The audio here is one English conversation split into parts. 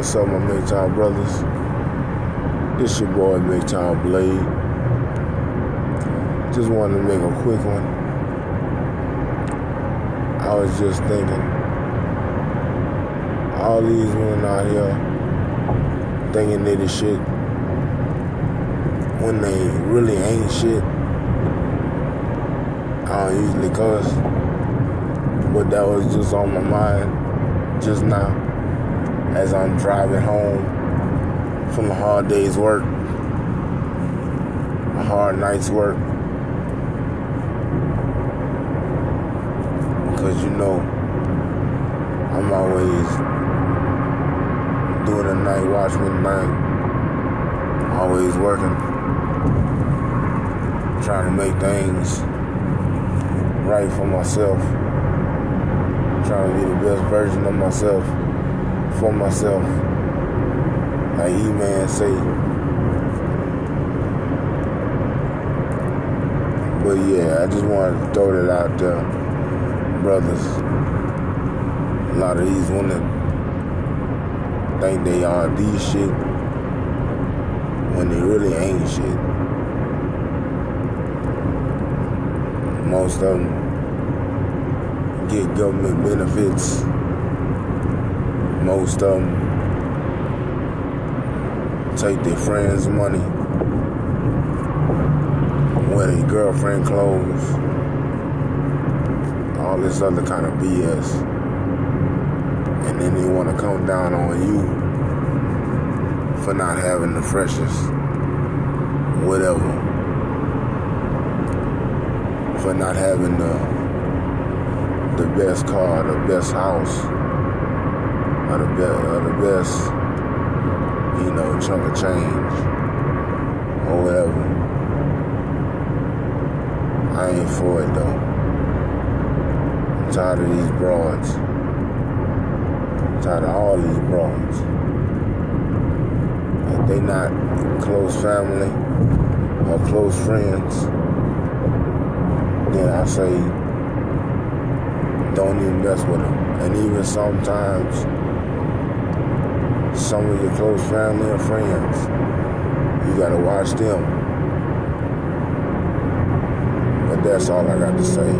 What's up, my Time brothers? This your boy, Time Blade. Just wanted to make a quick one. I was just thinking, all these women out here thinking they the shit when they really ain't shit. I don't usually cuss, but that was just on my mind just now as I'm driving home from a hard day's work, a hard night's work. Because you know, I'm always doing a night watchman thing, always working, trying to make things right for myself, trying to be the best version of myself for myself. Like E-Man say. But yeah, I just wanted to throw that out there. Brothers. A lot of these women think they are these shit when they really ain't shit. Most of them get government benefits most of them take their friends' money, wear their girlfriend clothes, all this other kind of BS. And then they want to come down on you for not having the freshest, whatever. For not having the the best car, the best house or the the best, you know, chunk of change or whatever. I ain't for it though. I'm tired of these broads. I'm tired of all these broads. If they not close family or close friends, then I say don't even mess with them. And even sometimes some of your close family or friends. You gotta watch them. But that's all I got to say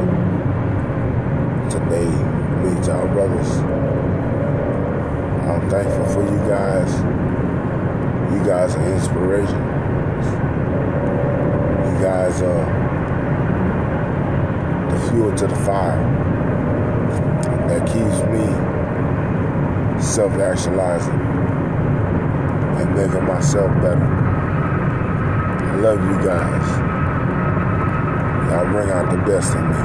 today, Big Time Brothers. I'm thankful for you guys. You guys are inspiration. You guys are the fuel to the fire that keeps me self-actualizing and making myself better. I love you guys. Y'all bring out the best in me.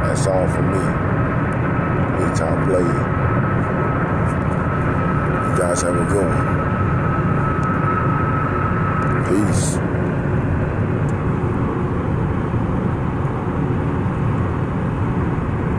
That's all for me. Big time play. You guys have a good one. Peace.